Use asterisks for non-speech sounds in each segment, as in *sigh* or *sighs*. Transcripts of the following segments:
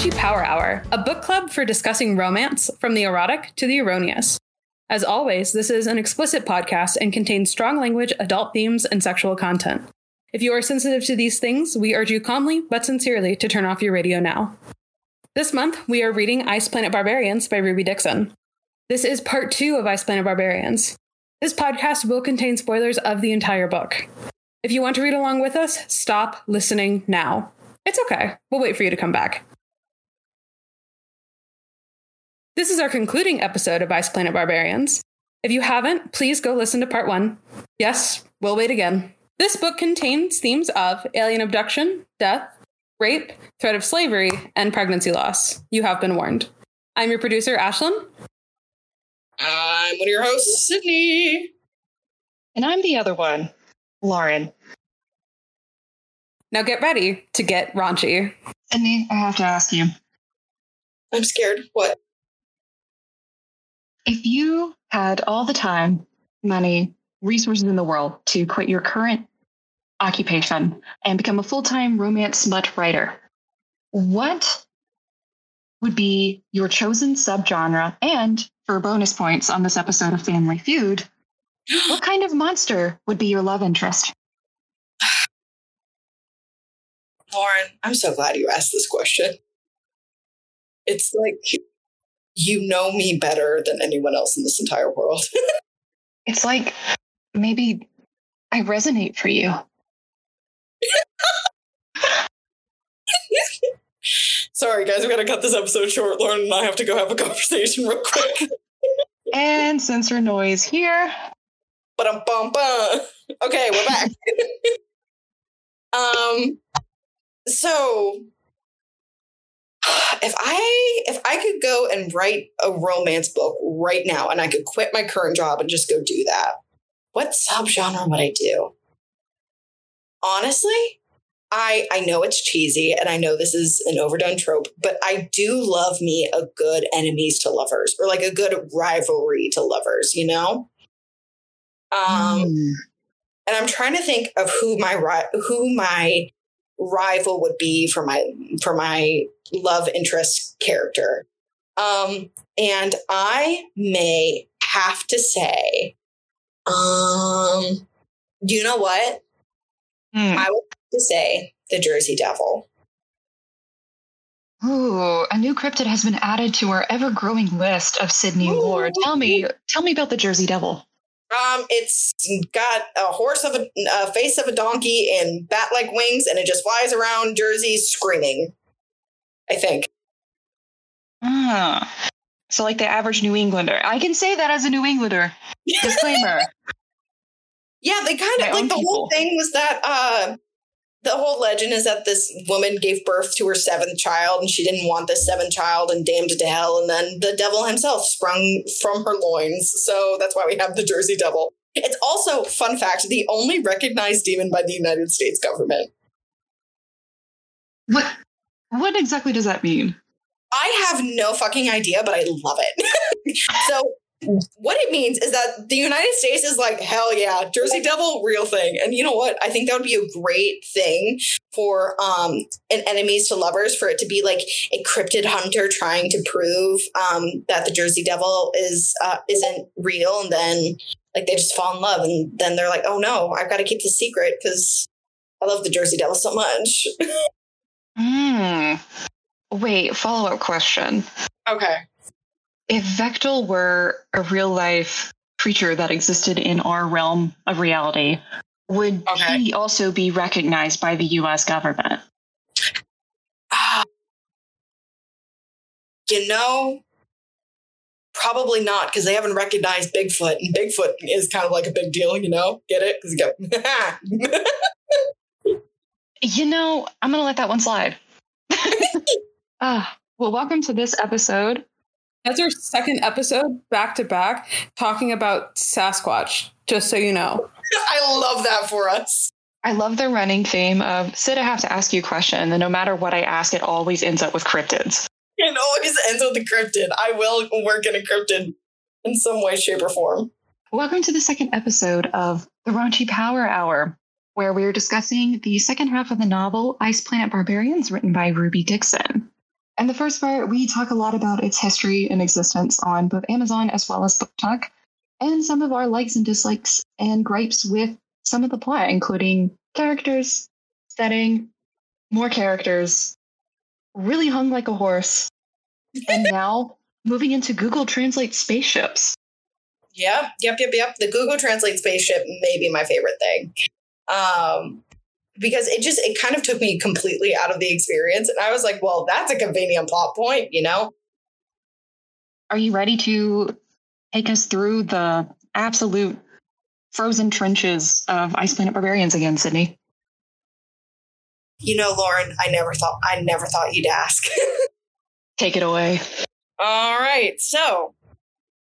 Raunchy Power Hour, a book club for discussing romance from the erotic to the erroneous. As always, this is an explicit podcast and contains strong language, adult themes, and sexual content. If you are sensitive to these things, we urge you calmly but sincerely to turn off your radio now. This month, we are reading Ice Planet Barbarians by Ruby Dixon. This is part two of Ice Planet Barbarians. This podcast will contain spoilers of the entire book. If you want to read along with us, stop listening now. It's okay. We'll wait for you to come back. This is our concluding episode of Ice Planet Barbarians. If you haven't, please go listen to part one. Yes, we'll wait again. This book contains themes of alien abduction, death, rape, threat of slavery, and pregnancy loss. You have been warned. I'm your producer, Ashlyn. I'm one of your hosts, Sydney. And I'm the other one, Lauren. Now get ready to get raunchy. Sydney, I have to ask you I'm scared. What? If you had all the time, money, resources in the world to quit your current occupation and become a full time romance smut writer, what would be your chosen subgenre? And for bonus points on this episode of Family Feud, *gasps* what kind of monster would be your love interest? Lauren, I'm so glad you asked this question. It's like you know me better than anyone else in this entire world. *laughs* It's like maybe I resonate for you. Sorry, guys, we gotta cut this episode short. Lauren and I have to go have a conversation real quick. *laughs* And censor noise here. but I'm bum bum. Okay, we're back. *laughs* um, so if I if I could go and write a romance book right now, and I could quit my current job and just go do that, what subgenre would I do? Honestly, I I know it's cheesy, and I know this is an overdone trope, but I do love me a good enemies to lovers, or like a good rivalry to lovers. You know. Um, Mm. and I'm trying to think of who my who my rival would be for my for my love interest character. Um, and I may have to say, um, you know what? Hmm. I would have to say the Jersey Devil. Ooh, a new cryptid has been added to our ever-growing list of Sydney lore. Tell me, tell me about the Jersey Devil. Um, it's got a horse of a, a face of a donkey and bat-like wings, and it just flies around Jersey screaming. I think. Ah, so like the average New Englander. I can say that as a New Englander. *laughs* Disclaimer. Yeah, they kind My of like own the whole thing was that uh the whole legend is that this woman gave birth to her seventh child and she didn't want this seventh child and damned it to hell and then the devil himself sprung from her loins. So that's why we have the Jersey Devil. It's also, fun fact, the only recognized demon by the United States government. what? What exactly does that mean? I have no fucking idea, but I love it. *laughs* so what it means is that the United States is like, hell yeah, Jersey Devil, real thing. And you know what? I think that would be a great thing for um an enemies to lovers for it to be like a cryptid hunter trying to prove um that the Jersey Devil is uh isn't real and then like they just fall in love and then they're like, oh no, I've got to keep the secret because I love the Jersey Devil so much. *laughs* Hmm. Wait, follow-up question. okay. If Vektal were a real-life creature that existed in our realm of reality, would Okay. he also be recognized by the U.S. government? Ah. you know, probably not because they haven't recognized Bigfoot, and Bigfoot is kind of like a big deal. You know, get it? Because you go. *laughs* You know, I'm gonna let that one slide. *laughs* Ah, well, welcome to this episode. That's our second episode back to back talking about Sasquatch, just so you know. *laughs* I love that for us. I love the running theme of Sid, I have to ask you a question, and no matter what I ask, it always ends up with cryptids. It always ends with a cryptid. I will work in a cryptid in some way, shape, or form. Welcome to the second episode of the Raunchy Power Hour, where we're discussing the second half of the novel Ice Planet Barbarians, written by Ruby Dixon. In the first part, we talk a lot about its history and existence on both Amazon as well as BookTok, and some of our likes and dislikes and gripes with some of the plot, including characters, setting, more characters, really hung like a horse, and *laughs* now moving into Google Translate spaceships. Yeah, yep, yep, yep. The Google Translate spaceship may be my favorite thing. Um, because it just it kind of took me completely out of the experience. And I was like, well, that's a convenient plot point, you know? Are you ready to take us through the absolute frozen trenches of Ice Planet Barbarians again, Sydney? You know, Lauren, I never thought I never thought you'd ask. *laughs* Take it away. All right. So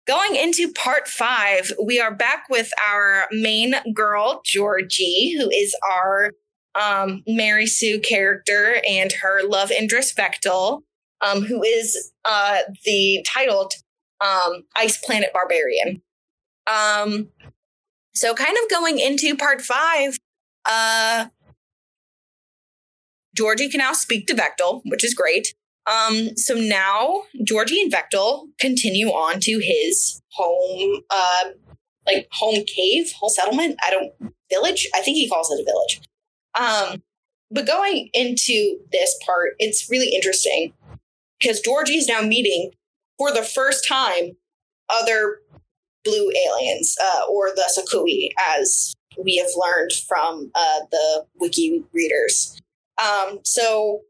Going into part five, we are back with our main girl, Georgie, who is our um, Mary Sue character and her love interest, Vektal, um, who is uh, the titled um, Ice Planet Barbarian. Um, so, kind of going into part five, uh, Georgie can now speak to Vektal, which is great. Um, so now Georgie and Vektal continue on to his home, uh, like home cave, whole settlement. I don't village. I think he calls it a village. Um, but going into this part, it's really interesting because Georgie is now meeting for the first time other blue aliens, uh, or the sa-khui, as we have learned from uh, the wiki readers. Um, so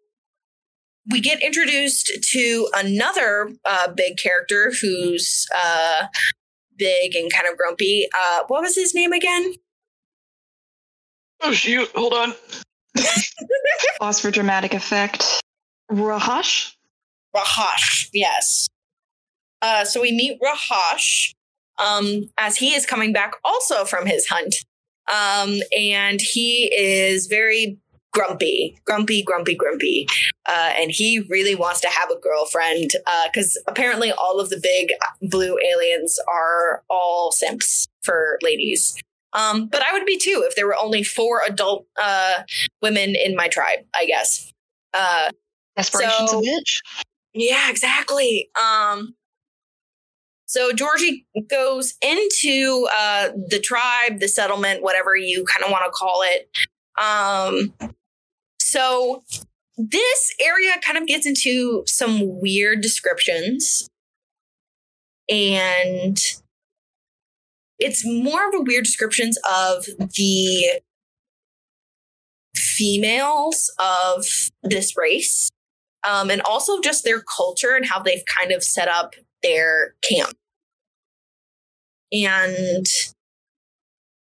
we get introduced to another uh, big character who's uh, big and kind of grumpy. Uh, what was his name again? Oh shoot! Hold on. Pause for dramatic effect. Raahosh. Raahosh. Yes. Uh, so we meet Raahosh um, as he is coming back also from his hunt. Um, and he is very grumpy, grumpy, grumpy, grumpy. Uh, and he really wants to have a girlfriend because uh, apparently all of the big blue aliens are all simps for ladies. Um, but I would be too if there were only four adult uh, women in my tribe, I guess. Uh, Aspirations so, bitch. Yeah, exactly. Um, so Georgie goes into uh, the tribe, the settlement, whatever you kind of want to call it. Um, so this area kind of gets into some weird descriptions. And it's more of a weird descriptions of the females of this race um, and also just their culture and how they've kind of set up their camp and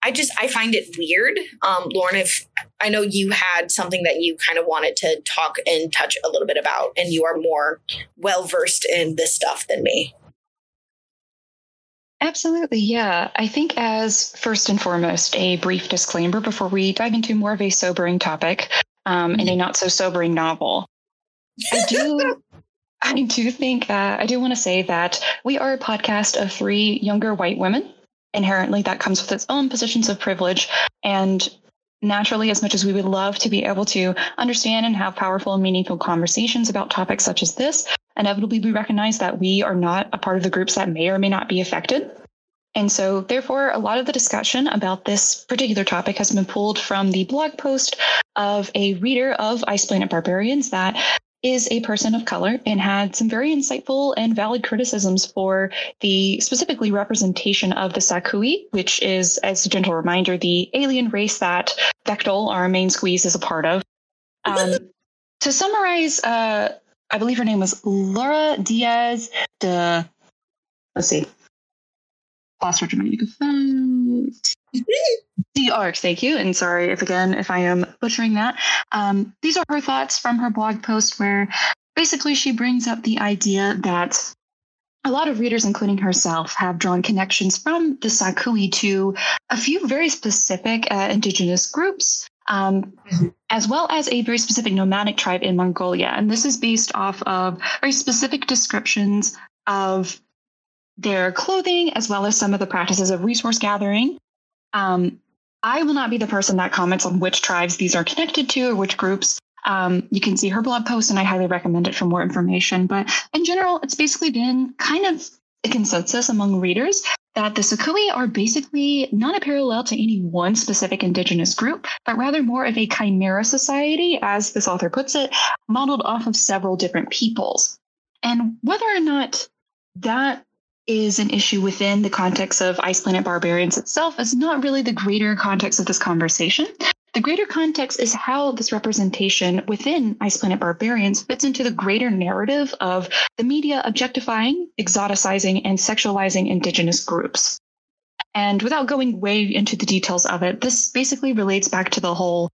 I just I find it weird. Um, Lauren, if I know you had something that you kind of wanted to talk and touch a little bit about, and you are more well versed in this stuff than me. Absolutely, yeah. I think as first and foremost, a brief disclaimer before we dive into more of a sobering topic um, and a not so sobering novel. I do *laughs* I do think that I do want to say that we are a podcast of three younger white women inherently that comes with its own positions of privilege. And naturally, as much as we would love to be able to understand and have powerful and meaningful conversations about topics such as this, inevitably we recognize that we are not a part of the groups that may or may not be affected. And so, therefore, a lot of the discussion about this particular topic has been pulled from the blog post of a reader of Ice Planet Barbarians that is a person of color and had some very insightful and valid criticisms for the specifically representation of the sa-khui, which is, as a gentle reminder, the alien race that Vektal, our main squeeze, is a part of. *laughs* Um, to summarize, uh, I believe her name was Laura Diaz de. Let's see. Her Jamaica the arcs, thank you. And sorry if again if I am butchering that. Um, these are her thoughts from her blog post where basically she brings up the idea that a lot of readers, including herself, have drawn connections from the sa-khui to a few very specific uh, indigenous groups, um, as well as a very specific nomadic tribe in Mongolia. And this is based off of very specific descriptions of their clothing, as well as some of the practices of resource gathering. Um, I will not be the person that comments on which tribes these are connected to or which groups. Um, you can see her blog post, and I highly recommend it for more information. But in general, it's basically been kind of consensus among readers that the sa-khui are basically not a parallel to any one specific indigenous group, but rather more of a chimera society, as this author puts it, modeled off of several different peoples. And whether or not that is an issue within the context of Ice Planet Barbarians itself is not really the greater context of this conversation. The greater context is how this representation within Ice Planet Barbarians fits into the greater narrative of the media objectifying, exoticizing, and sexualizing indigenous groups. And without going way into the details of it, this basically relates back to the whole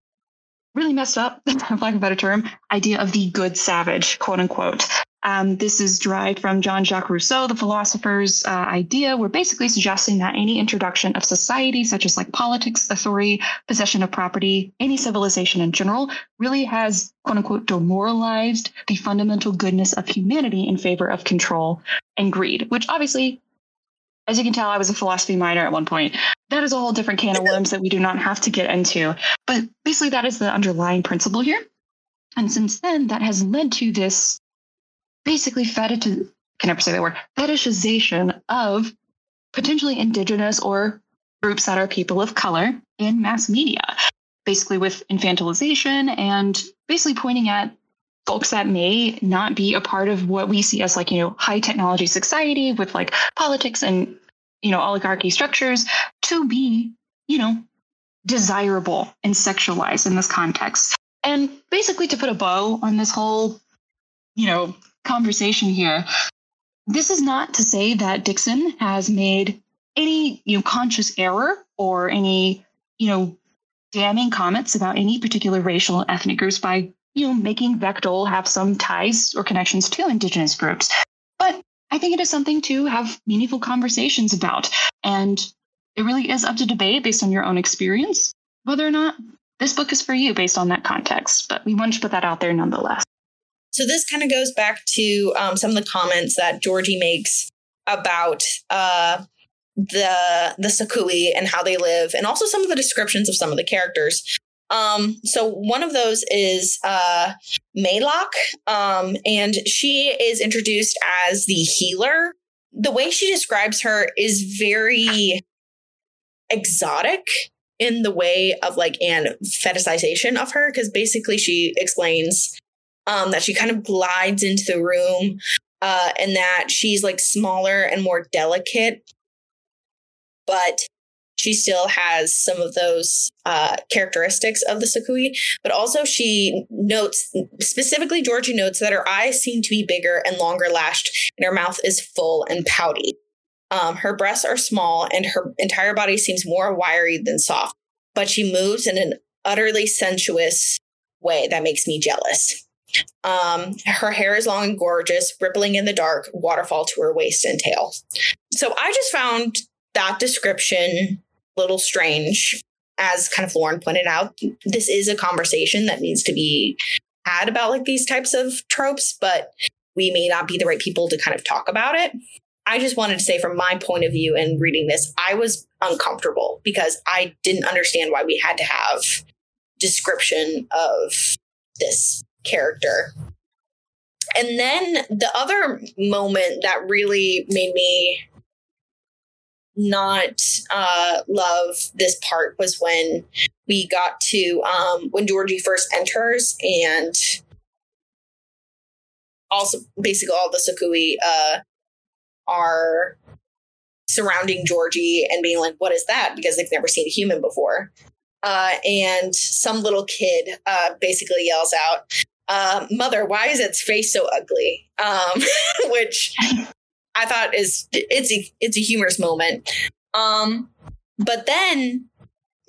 really messed up, *laughs* for lack of a better term, idea of the good savage, quote unquote, um, this is derived from Jean Jacques Rousseau, the philosopher's uh, idea. We're basically suggesting that any introduction of society, such as like politics, authority, possession of property, any civilization in general, really has quote unquote demoralized the fundamental goodness of humanity in favor of control and greed, which obviously as you can tell, I was a philosophy minor at one point. That is a whole different can of *laughs* worms that we do not have to get into. But basically, that is the underlying principle here. And since then, that has led to this basically fetish can never say that word? Fetishization of potentially indigenous or groups that are people of color in mass media basically with infantilization and basically pointing at folks that may not be a part of what we see as like you know high technology society with like politics and you know oligarchy structures to be you know desirable and sexualized in this context. And basically to put a bow on this whole you know conversation here. This is not to say that Dixon has made any you know conscious error or any you know damning comments about any particular racial ethnic groups by you know making Vektal have some ties or connections to indigenous groups. But I think it is something to have meaningful conversations about. And it really is up to debate based on your own experience whether or not this book is for you based on that context. But we wanted to put that out there nonetheless. So this kind of goes back to um, some of the comments that Georgie makes about uh, the the sa-khui and how they live, and also some of the descriptions of some of the characters. Um, so one of those is uh, Maylak, um, and she is introduced as the healer. The way she describes her is very exotic in the way of like an fetishization of her, because basically she explains um, that she kind of glides into the room uh, and that she's like smaller and more delicate, but she still has some of those uh, characteristics of the sa-khui. But also, she notes specifically, Georgie notes that her eyes seem to be bigger and longer lashed, and her mouth is full and pouty. Um, her breasts are small, and her entire body seems more wiry than soft, but she moves in an utterly sensuous way that makes me jealous. Um, her hair is long and gorgeous, rippling in the dark, waterfall to her waist and tail. So I just found that description a little strange. As kind of Lauren pointed out, this is a conversation that needs to be had about like these types of tropes, but we may not be the right people to kind of talk about it. I just wanted to say, from my point of view and reading this, I was uncomfortable because I didn't understand why we had to have description of this character. And then the other moment that really made me not uh, love this part was when we got to um, when Georgie first enters and also basically all the sa-khui uh, are surrounding Georgie and being like, "What is that?" Because they've never seen a human before. Uh, and some little kid uh, basically yells out, uh, mother, why is its face so ugly? Um, *laughs* which I thought is it's a it's a humorous moment. Um, but then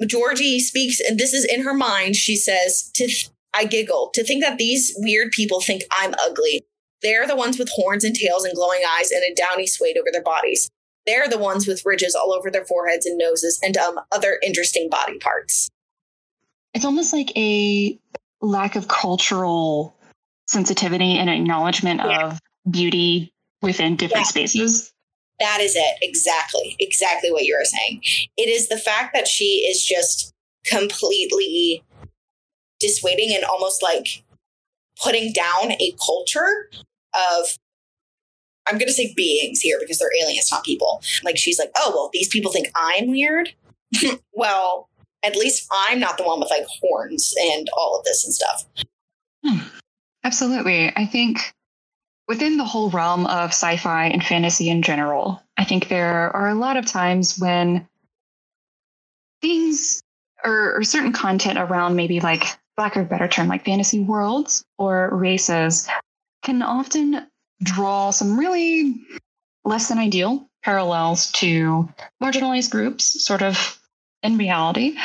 Georgie speaks, and this is in her mind. She says, "To I giggle to think that these weird people think I'm ugly. They're the ones with horns and tails and glowing eyes and a downy suede over their bodies. They're the ones with ridges all over their foreheads and noses and um, other interesting body parts." It's almost like a lack of cultural sensitivity and acknowledgement yeah. of beauty within different yeah. spaces. That is it. Exactly. Exactly what you were saying. It is the fact that she is just completely dissuading and almost like putting down a culture of I'm going to say beings here because they're aliens, not people. Like she's like, oh, well, these people think I'm weird. *laughs* well, at least I'm not the one with like horns and all of this and stuff. Hmm. Absolutely. I think within the whole realm of sci fi and fantasy in general, I think there are a lot of times when things or, or certain content around maybe like, lack of better term, like fantasy worlds or races can often draw some really less than ideal parallels to marginalized groups, sort of in reality.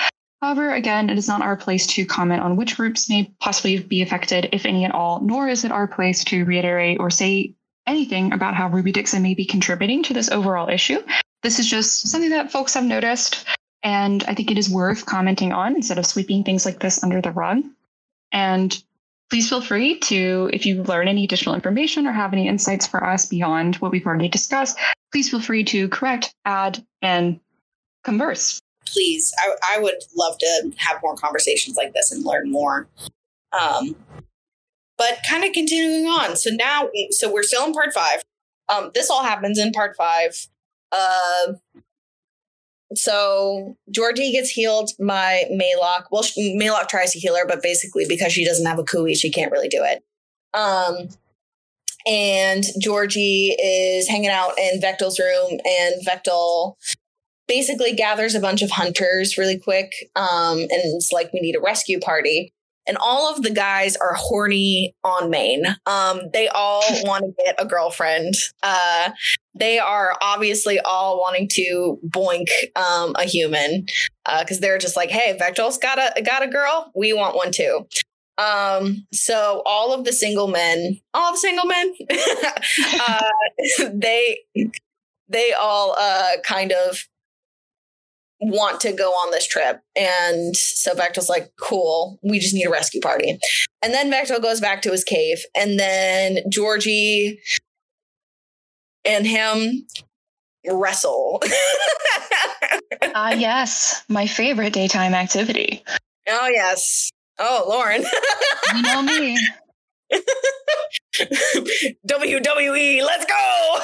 However, again, it is not our place to comment on which groups may possibly be affected, if any at all, nor is it our place to reiterate or say anything about how Ruby Dixon may be contributing to this overall issue. This is just something that folks have noticed, and I think it is worth commenting on instead of sweeping things like this under the rug. And please feel free to, if you learn any additional information or have any insights for us beyond what we've already discussed, please feel free to correct, add, and converse please, I, I would love to have more conversations like this and learn more. Um, but kind of continuing on. So now, so we're still in part five. Um, this all happens in part five. Uh, so Georgie gets healed by Maylak. Well, she, Maylak tries to heal her, but basically because she doesn't have a khui, she can't really do it. Um, and Georgie is hanging out in Vektal's room, and Vektal basically gathers a bunch of hunters really quick. Um, and it's like, we need a rescue party. And all of the guys are horny on main. Um, they all *laughs* want to get a girlfriend. Uh, they are obviously all wanting to boink um, a human because uh, they're just like, "Hey, Vektal's got a got a girl. We want one too." Um, so all of the single men, all the single men, *laughs* uh, *laughs* they they all uh, kind of want to go on this trip. And so Vektal's like, cool, we just need a rescue party. And then Vektal goes back to his cave. And then Georgie and him wrestle. *laughs* Ah, uh, yes, my favorite daytime activity. Oh, yes. Oh, Lauren. you know me. *laughs* WWE, let's go.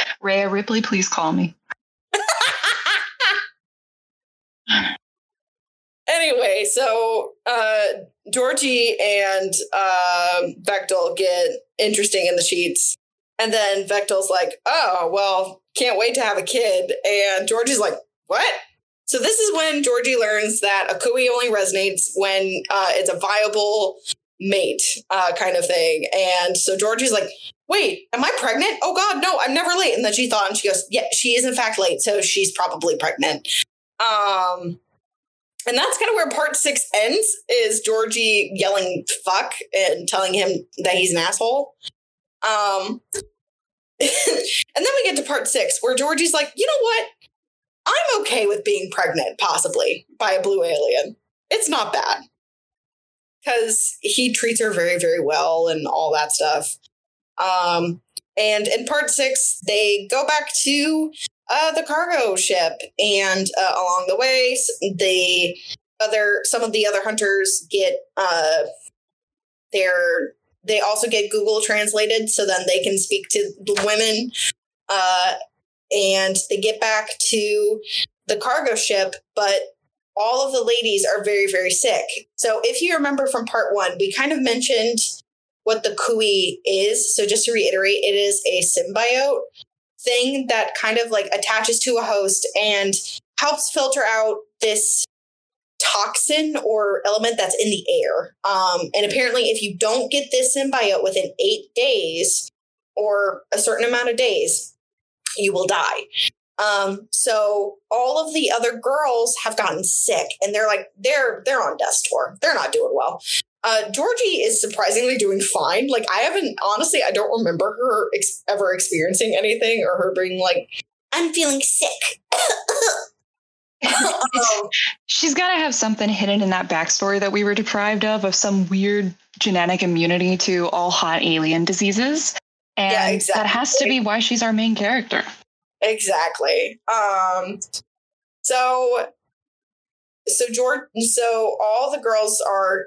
*laughs* Rhea Ripley, please call me. So uh, Georgie and uh, get interesting in the sheets. And then Vektal's like, oh, well, can't wait to have a kid. And Georgie's like, what? So this is when Georgie learns that a khui only resonates when uh, it's a viable mate uh, kind of thing. And so Georgie's like, wait, am I pregnant? Oh God, no, I'm never late. And then she thought, and she goes, yeah, she is in fact late. So she's probably pregnant. Um, and that's kind of where part six ends is Georgie yelling fuck and telling him that he's an asshole. Um, *laughs* and then we get to part six where Georgie's like, you know what? I'm okay with being pregnant, possibly by a blue alien. It's not bad. Because he treats her very, very well and all that stuff. Um, and in part six, they go back to uh, the cargo ship, and uh, along the way, the other some of the other hunters get uh, their they also get Google translated, so then they can speak to the women, uh, and they get back to the cargo ship, but all of the ladies are very very sick. So if you remember from part one, we kind of mentioned what the khui is. So just to reiterate, it is a symbiote thing that kind of like attaches to a host and helps filter out this toxin or element that's in the air. Um, and apparently, if you don't get this symbiote within eight days or a certain amount of days, you will die. Um, so all of the other girls have gotten sick and they're like, they're, they're on death's door. They're not doing well. Uh, Georgie is surprisingly doing fine. Like I haven't honestly, I don't remember her ex- ever experiencing anything or her being like, "I'm feeling sick." *laughs* *laughs* um, She's got to have something hidden in that backstory that we were deprived of, of some weird genetic immunity to all hot alien diseases. And Yeah, that has to be why she's our main character. Exactly. Um so so George so all the girls are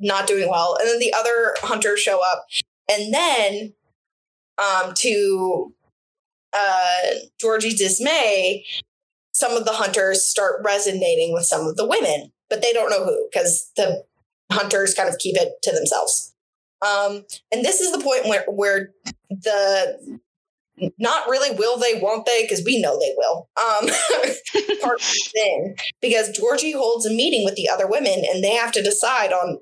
not doing well. And then the other hunters show up. And then um to uh Georgie's dismay some of the hunters start resonating with some of the women but they don't know who because the hunters kind of keep it to themselves. Um and this is the point where where the not really will they won't they because we know they will um *laughs* part because georgie holds a meeting with the other women and they have to decide on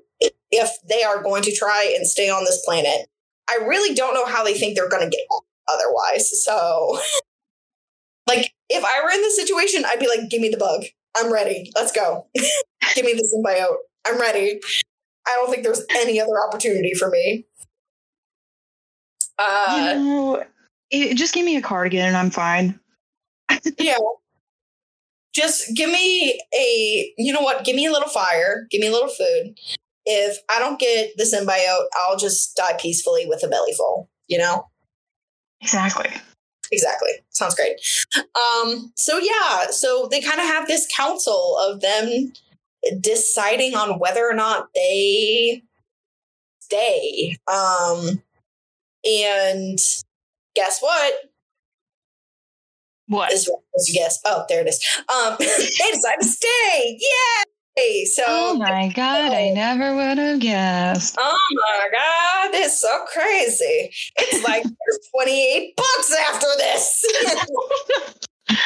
if they are going to try and stay on this planet i really don't know how they think they're going to get otherwise so *laughs* like if i were in this situation i'd be like give me the bug i'm ready let's go *laughs* give me the symbiote i'm ready i don't think there's any other opportunity for me uh you know, it, just give me a cardigan and I'm fine. *laughs* yeah. Just give me a, you know what? Give me a little fire. Give me a little food. If I don't get the symbiote, I'll just die peacefully with a belly full, you know? Exactly. Exactly. Sounds great. Um, so yeah, so they kind of have this council of them deciding on whether or not they stay. Um, and guess what? What? Is what your guess? Oh, there it is. Um, *laughs* they decide to stay. Yay! So, oh my god, I never would have guessed. oh my god, it's so crazy. It's like *laughs* there's 28 books after this. *laughs*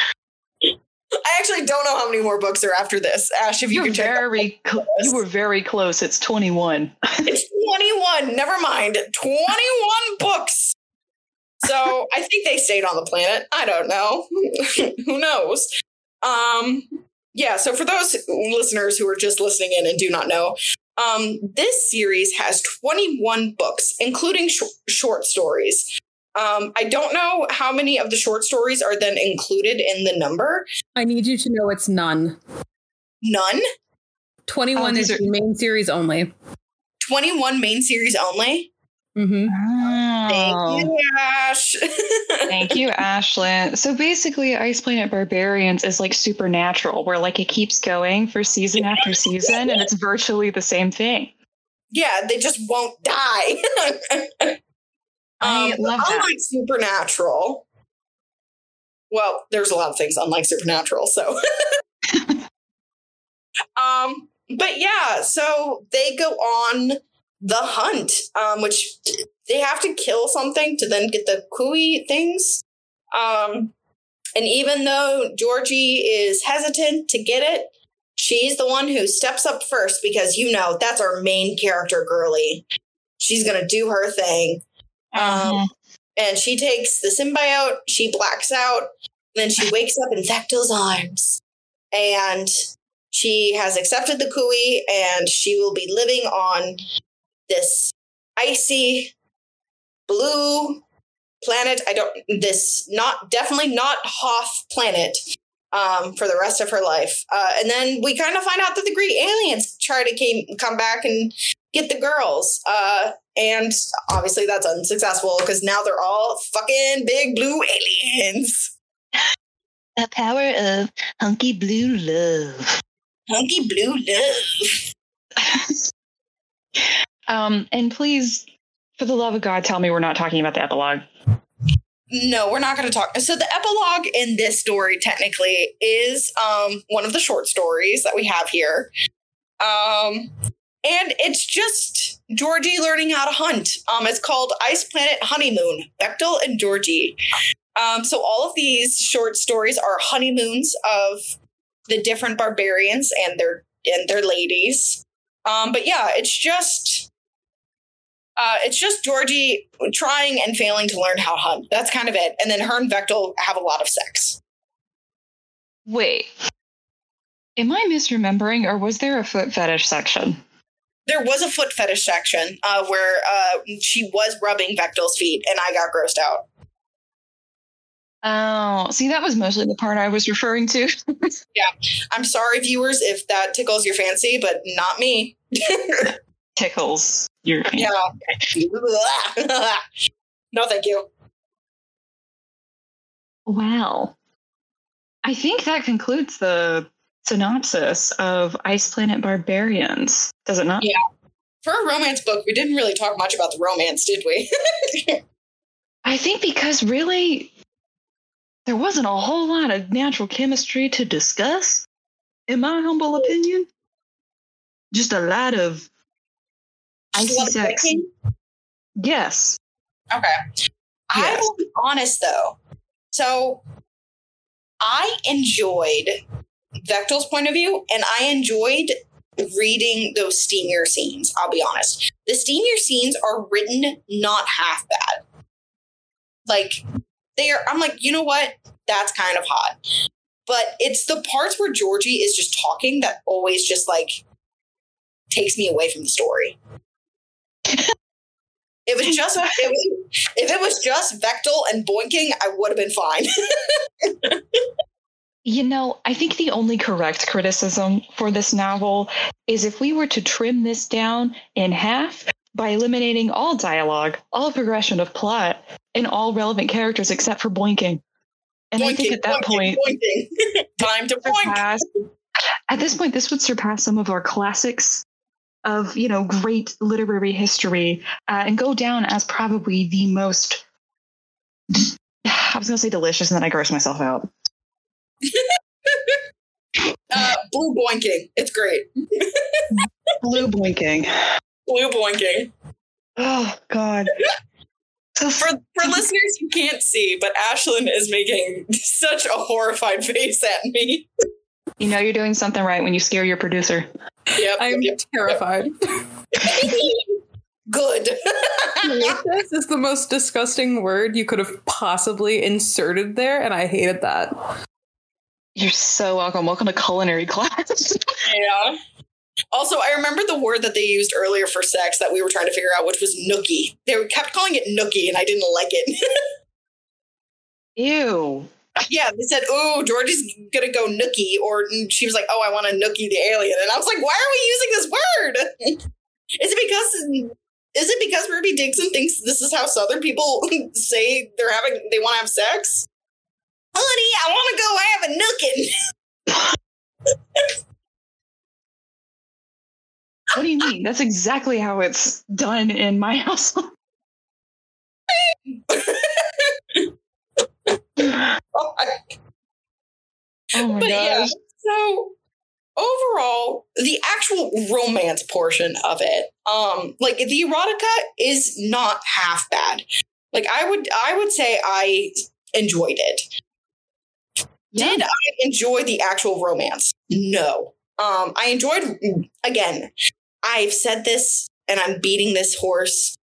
I actually don't know how many more books are after this. Ash, if you You're can check. very cl- you were very close. It's 21. *laughs* It's 21. Never mind. 21 books. So I think they stayed on the planet. I don't know. Who knows? Um, yeah, so for those listeners who are just listening in and do not know, um, this series has 21 books, including sh- short stories. Um, I don't know how many of the short stories are then included in the number. I need you to know it's none. None. 21 Oh, is these are- main series only. 21 main series only. Hmm Thank Oh. you, Ash. *laughs* Thank you, Ashlyn. So basically, Ice Planet Barbarians is like supernatural, where like it keeps going for season after season, and it's virtually the same thing. yeah, they just won't die. I Um, love that. unlike Supernatural, well, there's a lot of things unlike Supernatural, so. *laughs* um, but yeah, so they go on the hunt, um, which they have to kill something to then get the khui things. Um, and even though Georgie is hesitant to get it, she's the one who steps up first because you know that's our main character, girly. She's gonna do her thing. Uh-huh. Um, and she takes the symbiote, she blacks out, then she *laughs* wakes up in Vektal's arms. And she has accepted the Kui and she will be living on this icy blue planet. I don't this not definitely not Hoth planet um, for the rest of her life. Uh, and then we kind of find out that the Great aliens try to came, come back and get the girls. Uh, and obviously that's unsuccessful because now they're all fucking big blue aliens. The power of hunky blue love. Hunky blue love. *laughs* Um, and please, for the love of God, tell me we're not talking about the epilogue. No, we're not going to talk. So the epilogue in this story technically is um, one of the short stories that we have here. Um, and it's just Georgie learning how to hunt. Um, it's called Ice Planet Honeymoon, Vektal and Georgie. Um, so all of these short stories are honeymoons of the different barbarians and their and their ladies. Um, but yeah, it's just uh, it's just Georgie trying and failing to learn how to hunt. That's kind of it. And then her and Vektal have a lot of sex. Wait. Am I misremembering, or was there a foot fetish section? There was a foot fetish section uh, where uh, she was rubbing Vektal's feet, and I got grossed out. Oh, see, that was mostly the part I was referring to. *laughs* Yeah. I'm sorry, viewers, if that tickles your fancy, but not me. *laughs* Tickles your Yeah. *laughs* No, thank you. Well, I think that concludes the synopsis of Ice Planet Barbarians. Does it not? Yeah. For a romance book, we didn't really talk much about the romance, did we? *laughs* I think because really there wasn't a whole lot of natural chemistry to discuss, in my humble opinion. Just a lot of icy What, sex. liking? Yes. Okay. I will be honest though. So I enjoyed Vektal's point of view and I enjoyed reading those steamier scenes. I'll be honest. The steamier scenes are written not half bad. Like they are I'm like, you know what? That's kind of hot. But it's the parts where Georgie is just talking that always just like takes me away from the story. It was just it was, if it was just Vektal and boinking, I would have been fine. *laughs* You know, I think the only correct criticism for this novel is if we were to trim this down in half by eliminating all dialogue, all progression of plot, and all relevant characters except for boinking. And I think at that boinking, point, boinking. *laughs* time to boink. at this point, this would surpass some of our classics of, you know, great literary history uh, and go down as probably the most, I was going to say delicious, and then I grossed myself out. *laughs* Uh, blue boinking. It's great. *laughs* Blue boinking. Blue boinking. Oh God. So *laughs* For for listeners you can't see, but Ashlyn is making such a horrified face at me. you know you're doing something right when you scare your producer. Yep. I'm yep. terrified. *laughs* Good. *laughs* this is the most disgusting word you could have possibly inserted there, and I hated that. You're so welcome. Welcome to culinary *laughs* class. yeah. Also, I remember the word that they used earlier for sex that we were trying to figure out, which was nookie. They kept calling it nookie, and I didn't like it. Ew. Yeah, they said, "Oh, Georgie's gonna go nookie," or she was like, "Oh, I want to nookie the alien," and I was like, "Why are we using this word? *laughs* is it because is it because Ruby Dixon thinks this is how Southern people *laughs* say they're having they want to have sex? Honey, I want to go have a nookin. What do you mean? That's exactly how it's done in my *laughs* household. Oh my but yeah, so overall, the actual romance portion of it, um, like the erotica is not half bad. Like I would, I would say I enjoyed it. Yeah. Did I enjoy the actual romance? No. Um, I enjoyed again. I've said this, and I'm beating this horse.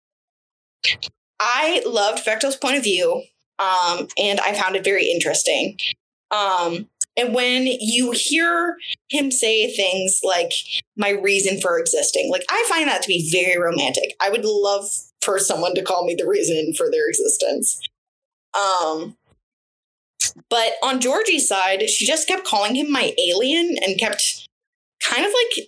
I loved Vektal's point of view, um, and I found it very interesting. Um, and when you hear him say things like "my reason for existing," like I find that to be very romantic. I would love for someone to call me the reason for their existence. Um, but on Georgie's side, she just kept calling him my alien and kept kind of like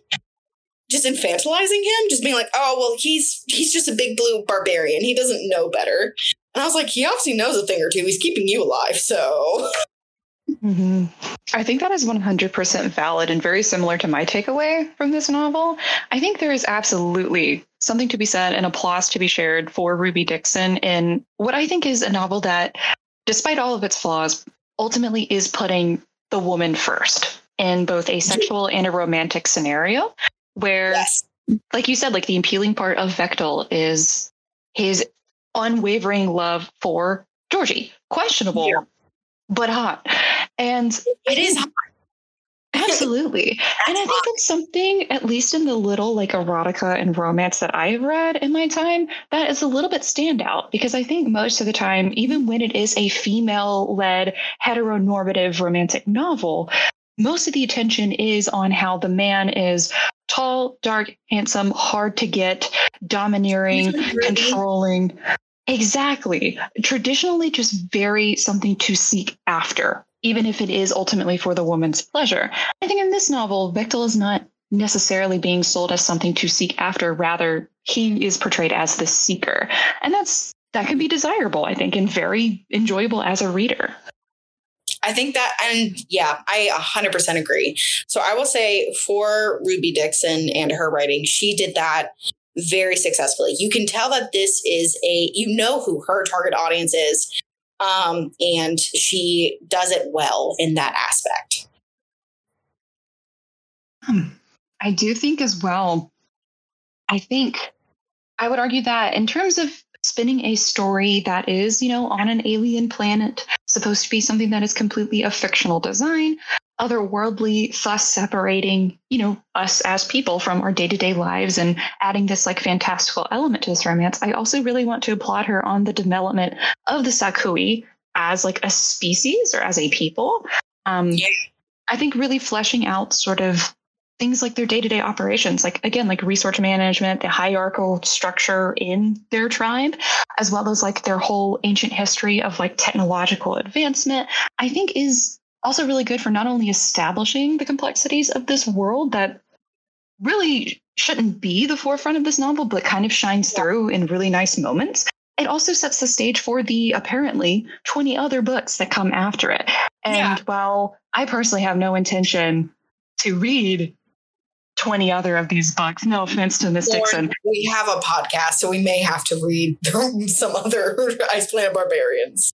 just infantilizing him, just being like, "Oh, well, he's he's just a big blue barbarian. He doesn't know better." And I was like, "He obviously knows a thing or two. He's keeping you alive, so." hmm I think that is 100% valid and very similar to my takeaway from this novel. I think there is absolutely something to be said and applause to be shared for Ruby Dixon in what I think is a novel that, despite all of its flaws, ultimately is putting the woman first in both a sexual and a romantic scenario. Where, Yes. like you said, like the appealing part of Vektal is his unwavering love for Georgie. Questionable, Yeah. but hot. And It is *laughs* Absolutely. and I think it's something, at least in the little like erotica and romance that I've read in my time, that is a little bit standout because I think most of the time, even when it is a female led heteronormative romantic novel, most of the attention is on how the man is tall, dark, handsome, hard to get, domineering, controlling. Exactly. Traditionally, just very something to seek after, even if it is ultimately for the woman's pleasure. I think in this novel, Vektal is not necessarily being sold as something to seek after. Rather, he is portrayed as the seeker. And that's that can be desirable, I think, and very enjoyable as a reader. I think that, and yeah, I 100% agree. So I will say for Ruby Dixon and her writing, she did that very successfully. You can tell that this is a, you know who her target audience is. Um, and she does it well in that aspect. Hmm. I do think as well, I think I would argue that in terms of spinning a story that is, you know, on an alien planet, supposed to be something that is completely a fictional design, otherworldly, thus separating, you know, us as people from our day to day lives and adding this like fantastical element to this romance. I also really want to applaud her on the development of the sa-khui as like a species or as a people. Um, yeah. I think really fleshing out sort of things like their day-to-day operations like again like resource management the hierarchical structure in their tribe as well as like their whole ancient history of like technological advancement i think is also really good for not only establishing the complexities of this world that really shouldn't be the forefront of this novel but kind of shines through in really nice moments. It also sets the stage for the apparently 20 other books that come after it. And yeah. while i personally have no intention to read 20 other of these books. No offense to Miss Dixon. We have a podcast, so we may have to read *laughs* some other *laughs* Ice Planet Barbarians.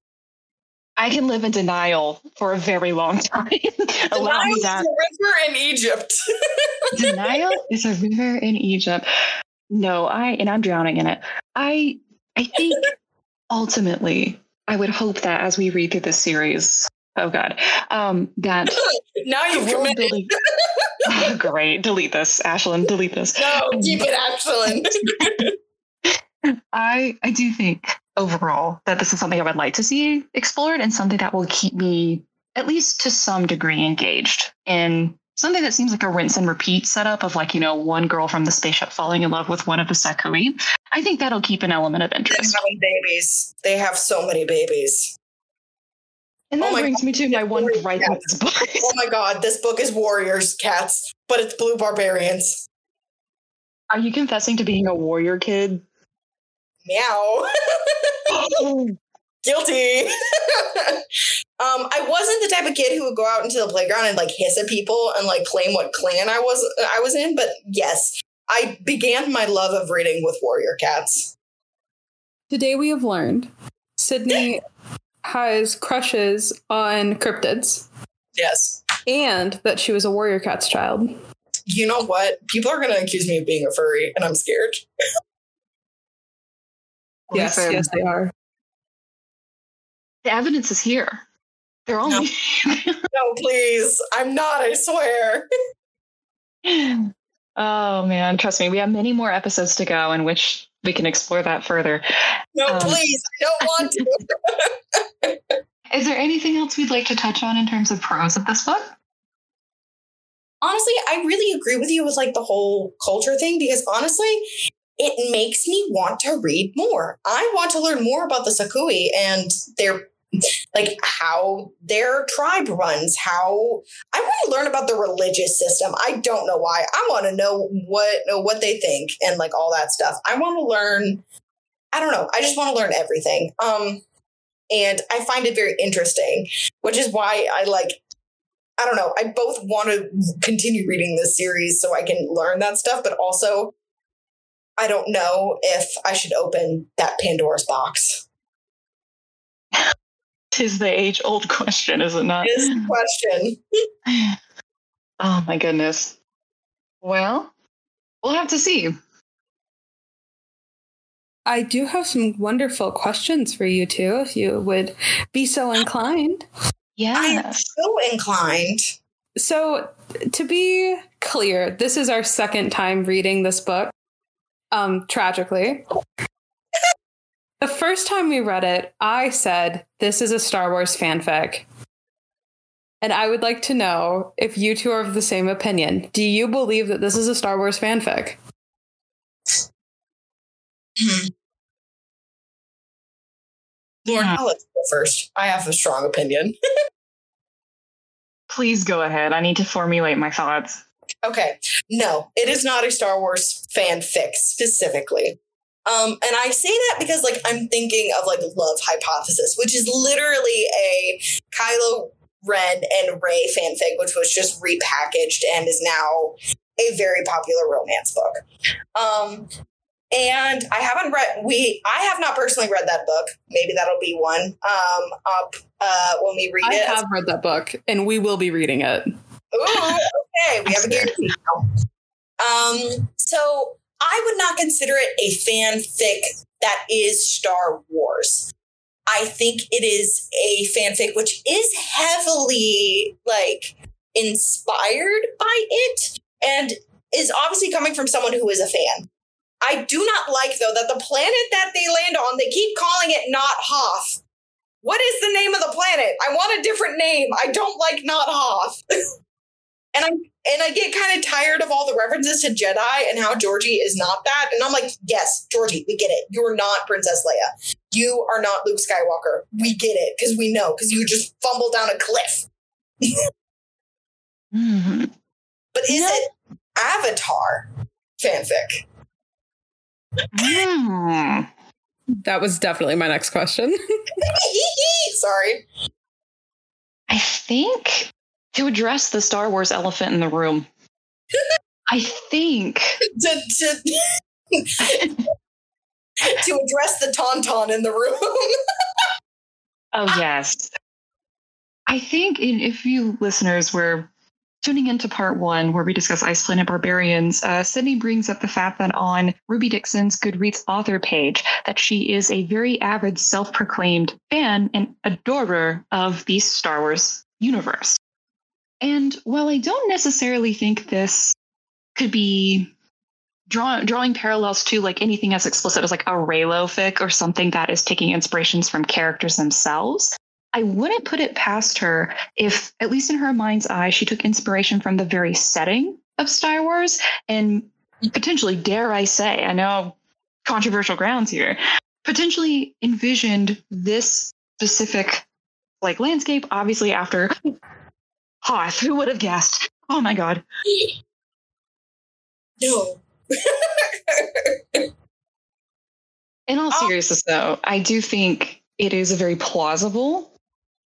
I can live in denial for a very long *laughs* time. Allow me that. Is a river in Egypt. denial is a river in Egypt. No, I and I'm drowning in it. I I think ultimately I would hope that as we read through this series, oh god, um, that *laughs* now you've committed. Building, *laughs* oh, great, delete this, Ashlyn. Delete this. No, keep it, Ashlyn. *laughs* I I do think overall that this is something I would like to see explored and something that will keep me at least to some degree engaged in something that seems like a rinse and repeat setup of like you know one girl from the spaceship falling in love with one of the sa-khui. I think that'll keep an element of interest. They're having babies. They have so many babies. And that oh brings God. me to my one gripe with this book. oh my God, this book is warriors, cats, but it's blue barbarians. Are you confessing to being a warrior kid? Meow. *laughs* Guilty. *laughs* um, I wasn't the type of kid who would go out into the playground and like hiss at people and like claim what clan I was I was in, but yes, I began my love of reading with warrior cats. Today we have learned Sydney has crushes on cryptids. Yes. And that she was a warrior cat's child. You know what? People are going to accuse me of being a furry, and I'm scared. *laughs* yes, Listen, yes, they are. The evidence is here. They're all. No. *laughs* no, please. I'm not, I swear. *laughs* oh, man. Trust me, we have many more episodes to go in which we can explore that further. No, um, please. I don't *laughs* want to. is there anything else we'd like to touch on in terms of prose of this book? Honestly, I really agree with you with like the whole culture thing because honestly, it makes me want to read more. I want to learn more about the sa-khui and their like how their tribe runs, how I want to learn about the religious system. I don't know why. I want to know what what they think and like all that stuff. I want to learn I don't know. I just want to learn everything. Um and I find it very interesting, which is why I like I don't know. I both want to continue reading this series so I can learn that stuff, but also I don't know if I should open that Pandora's box. Tis the age old question, is it not? It is the question. *sighs* oh my goodness. Well, we'll have to see. I do have some wonderful questions for you too, if you would be so *gasps* inclined. Yeah. I'm so inclined. So, to be clear, this is our second time reading this book. Um, tragically. The first time we read it, I said, This is a Star Wars fanfic. And I would like to know if you two are of the same opinion. Do you believe that this is a Star Wars fanfic? Hmm. Lauren, yeah. let's go first. I have a strong opinion. *laughs* Please go ahead. I need to formulate my thoughts. Okay. No, it is not a Star Wars fanfic specifically. Um, and I say that because like I'm thinking of like Love Hypothesis, which is literally a Kylo Ren and Rey fanfic, which was just repackaged and is now a very popular romance book. Um, and I haven't read we I have not personally read that book. Maybe that'll be one um up uh when we read I it. I have read that book, and we will be reading it. Ooh, okay, we have a *laughs* guarantee now. Um, so I would not consider it a fanfic that is Star Wars. I think it is a fanfic which is heavily like inspired by it and is obviously coming from someone who is a fan. I do not like though that the planet that they land on, they keep calling it not Hoth. What is the name of the planet? I want a different name. I don't like not Hoth. *laughs* and I and I get kind of tired of all the references to Jedi and how Georgie is not that. And I'm like, yes, Georgie, we get it. You're not Princess Leia. You are not Luke Skywalker. We get it because we know because you just fumbled down a cliff. Mhm. But is Yeah. it Avatar fanfic? Hmm. That was definitely my next question. *laughs* *laughs* Sorry. I think to address the Star Wars elephant in the room, *laughs* I think To, to, *laughs* to address the tauntaun in the room. *laughs* Oh, yes. I think in, if you listeners were tuning into part one, where we discuss Ice Planet Barbarians, uh, Sydney brings up the fact that on Ruby Dixon's Goodreads author page, that she is a very avid self-proclaimed fan and adorer of the Star Wars universe. And while I don't necessarily think this could be draw, drawing parallels to like anything as explicit as like a Reylo fic or something that is taking inspirations from characters themselves. I wouldn't put it past her if, at least in her mind's eye, she took inspiration from the very setting of Star Wars and potentially, dare I say, I know controversial grounds here, potentially envisioned this specific like landscape, obviously after Hoth. Who *laughs* would have guessed? Oh my god. *gasps* no. *laughs* In all Oh. seriousness, though, I do think it is a very plausible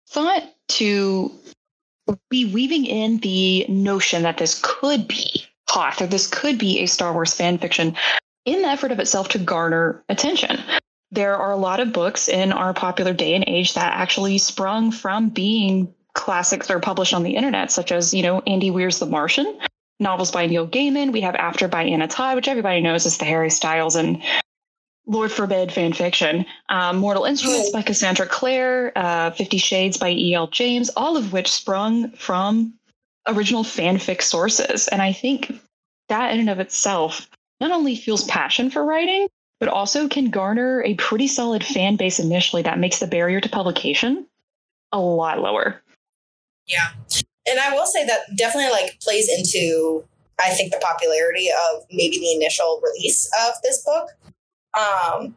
thought to be weaving in the notion that this could be Hoth or this could be a Star Wars fan fiction in the effort of itself to garner attention. There are a lot of books in our popular day and age that actually sprung from being classics that are published on the internet, such as, you know, Andy Weir's The Martian, novels by Neil Gaiman. We have After by Anna Todd, which everybody knows is the Harry Styles and Lord forbid fan fiction. Um, Mortal Instruments by Cassandra Clare, uh, Fifty Shades by E.L. James, all of which sprung from original fanfic sources. And I think that in and of itself not only fuels passion for writing, but also can garner a pretty solid fan base initially that makes the barrier to publication a lot lower. Yeah. And I will say that definitely like plays into I think the popularity of maybe the initial release of this book. Um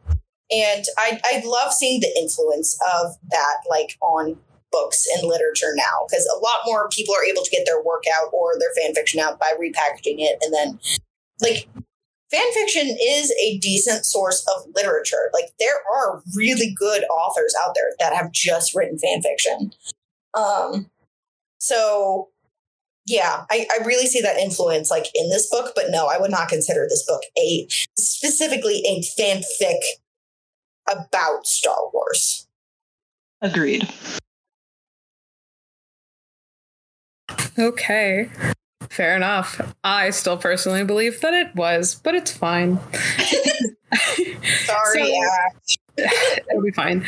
and I I love seeing the influence of that like on books and literature now because a lot more people are able to get their work out or their fan fiction out by repackaging it and then like fan fiction is a decent source of literature like there are really good authors out there that have just written fan fiction um so yeah, I, I really see that influence like in this book, but no, I would not consider this book a specifically a fanfic about Star Wars. Agreed. Okay. Fair enough. I still personally believe that it was, but it's fine. *laughs* *laughs* Sorry, So- Ash. *laughs* It'll be fine.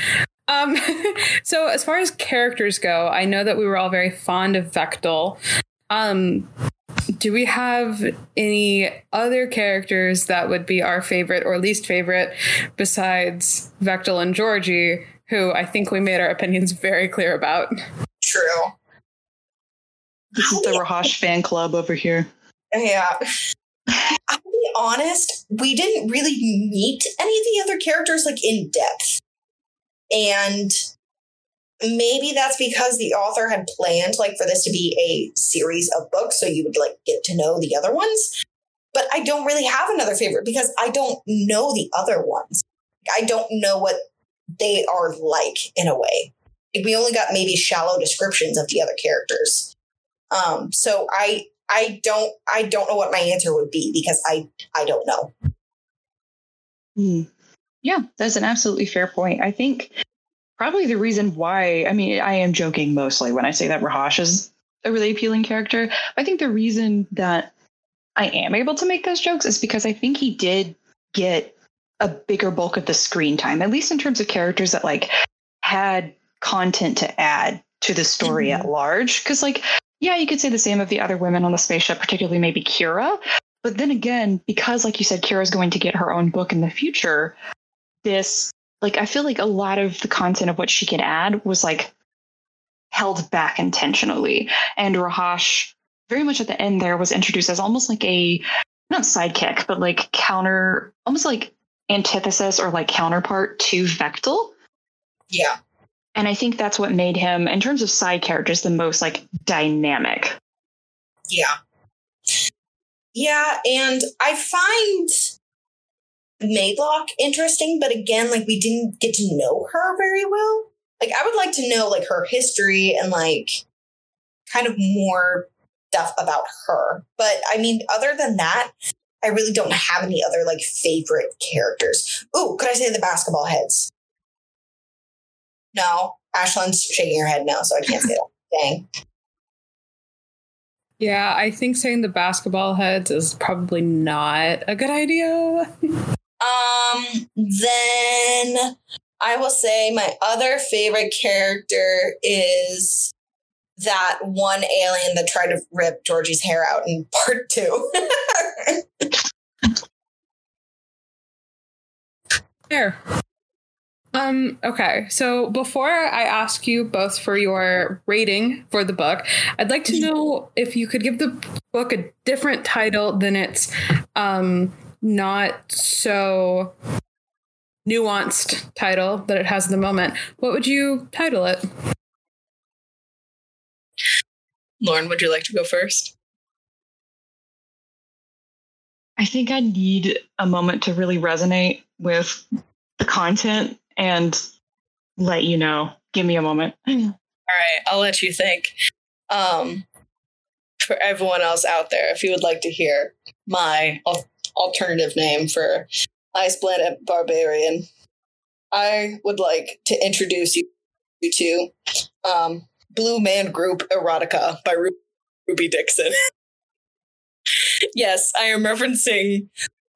Um, *laughs* so as far as characters go, I know that we were all very fond of Vektal. Um, do we have any other characters that would be our favorite or least favorite besides Vektal and Georgie, who I think we made our opinions very clear about? True. This is the Raahosh fan club over here. Yeah. I'll be honest, we didn't really meet any of the other characters like in depth. And maybe that's because the author had planned like for this to be a series of books so you would like get to know the other ones. but I don't really have another favorite because I don't know the other ones. I don't know what they are like in a way. We only got maybe shallow descriptions of the other characters. Um, so I I don't I don't know what my answer would be because I I don't know. Mm. Yeah, that's an absolutely fair point. I think probably the reason why I mean I am joking mostly when I say that Raahosh is a really appealing character. I think the reason that I am able to make those jokes is because I think he did get a bigger bulk of the screen time, at least in terms of characters that like had content to add to the story mm-hmm. at large. Because like, yeah, you could say the same of the other women on the spaceship, particularly maybe Kira. But then again, because like you said, Kira's going to get her own book in the future, this like I feel like a lot of the content of what she could add was like held back intentionally. And Raahosh very much at the end there was introduced as almost like a not sidekick, but like counter, almost like antithesis or like counterpart to Vektal. Yeah. And I think that's what made him, in terms of side characters, the most like dynamic. Yeah. Yeah. And I find Maylak interesting, but again, like we didn't get to know her very well. Like I would like to know like her history and like kind of more stuff about her. But I mean, other than that, I really don't have any other like favorite characters. Ooh, could I say the basketball heads? No, Ashlyn's shaking her head no, so I can't say that. *laughs* Dang. Yeah, I think saying the basketball heads is probably not a good idea. *laughs* um, then I will say my other favorite character is that one alien that tried to rip Georgie's hair out in *laughs* part two. There. Um, okay, so before I ask you both for your rating for the book, I'd like to know if you could give the book a different title than its um, not so nuanced title that it has at the moment. What would you title it? Lauren, would you like to go first? I think I need a moment to really resonate with the content and let you know. Give me a moment. All right, I'll let you think. Um, for everyone else out there, if you would like to hear my al- alternative name for Ice Planet Barbarian, I would like to introduce you to um, Blue Man Group Erotica by Ruby Dixon. *laughs* yes, I am referencing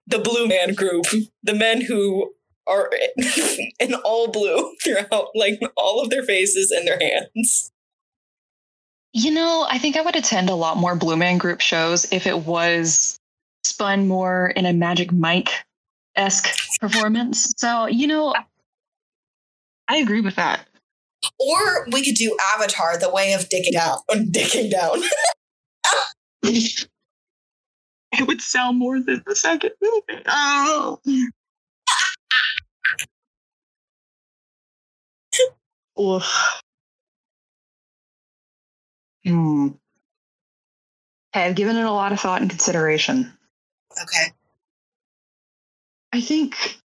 the Blue Man Group, the men who are *laughs* in all blue *laughs* throughout, like all of their faces and their hands. You know, I think I would attend a lot more Blue Man Group shows if it was spun more in a Magic Mike esque performance. So, you know, I agree with that. Or we could do Avatar, the way of dicking down, *laughs* dicking down. *laughs* it would sell more than the second movie. Oh. *laughs* Oof. Hmm. I've given it a lot of thought and consideration. Okay. I think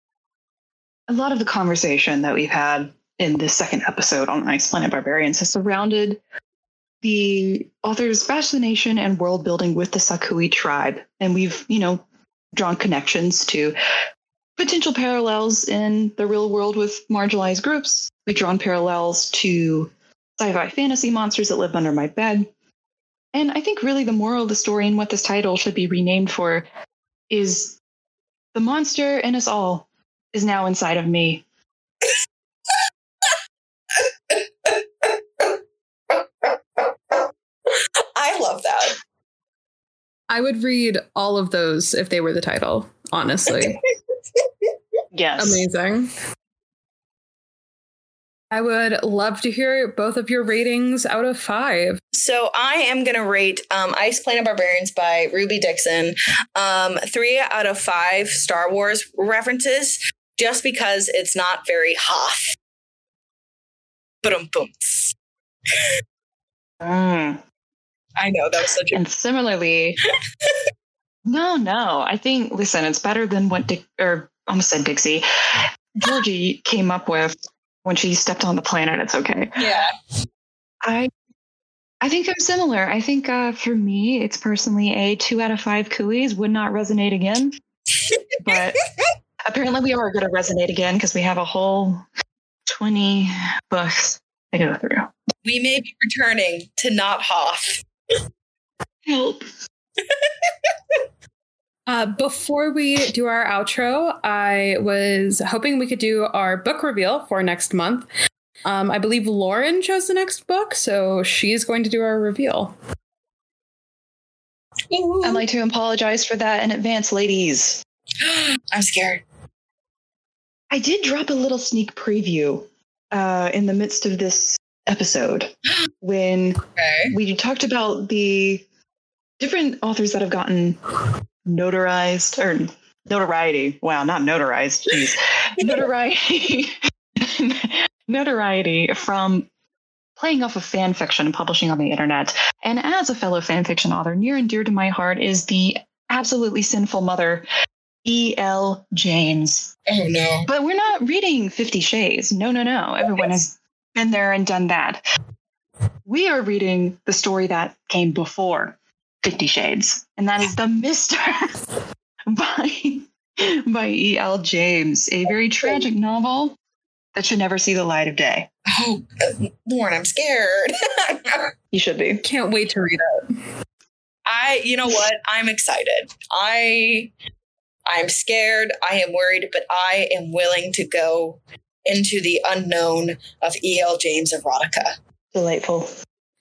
a lot of the conversation that we've had in this second episode on Ice Planet Barbarians has surrounded the author's fascination and world building with the sa-khui tribe. And we've, you know, drawn connections to potential parallels in the real world with marginalized groups. We've drawn parallels to sci fi fantasy monsters that live under my bed. And I think really the moral of the story and what this title should be renamed for is the monster in us all is now inside of me. I love that. I would read all of those if they were the title, honestly. *laughs* yes. Amazing. I would love to hear both of your ratings out of five. So I am going to rate um, Ice Planet Barbarians by Ruby Dixon um, three out of five Star Wars references, just because it's not very Hoth. Boom, boom. Mm. I know that was such a. And similarly, *laughs* No, no. I think listen, it's better than what Dick or almost said Dixie. Georgie came up with when she stepped on the planet. It's okay. Yeah. I I think I'm similar. I think uh, for me, it's personally a two out of five cooies would not resonate again. but *laughs* apparently, we are going to resonate again because we have a whole 20 books to go through. We may be returning to not Hoth. Help. *laughs* Uh, before we do our outro, I was hoping we could do our book reveal for next month. Um, I believe Lauren chose the next book, so she's going to do our reveal. I'd like to apologize for that in advance, ladies. *gasps* I'm scared. I did drop a little sneak preview uh, in the midst of this episode *gasps* when Okay. we talked about the different authors that have gotten notarized or notoriety. Wow, not notarized. Jeez. *laughs* notoriety. *laughs* notoriety from playing off of fan fiction and publishing on the internet. And as a fellow fan fiction author, near and dear to my heart is the absolutely sinful mother, E.L. James. Oh no. But we're not reading Fifty Shades. No, no, no. Everyone has been there and done that. We are reading the story that came before Fifty Shades, and that is The *laughs* Mister by by E.L. James, a very tragic novel that should never see the light of day. Oh, Lauren, I'm scared. *laughs* You should be. Can't wait to read it. I, you know what? I'm excited. I, I'm scared. I am worried, but I am willing to go into the unknown of E.L. James erotica. Delightful.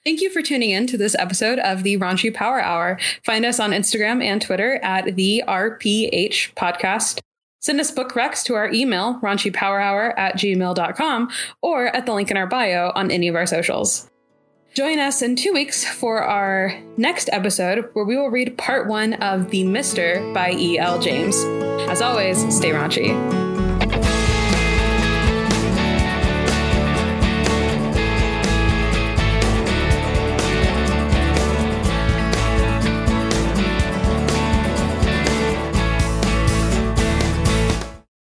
Thank you for tuning in to this episode of the Raunchy Power Hour. Find us on Instagram and Twitter at the RPH Podcast. Send us book recs to our email, raunchypowerhour at gmail.com, or at the link in our bio on any of our socials. Join us in two weeks for our next episode, where we will read part one of The Mister by E.L. James. As always, stay raunchy.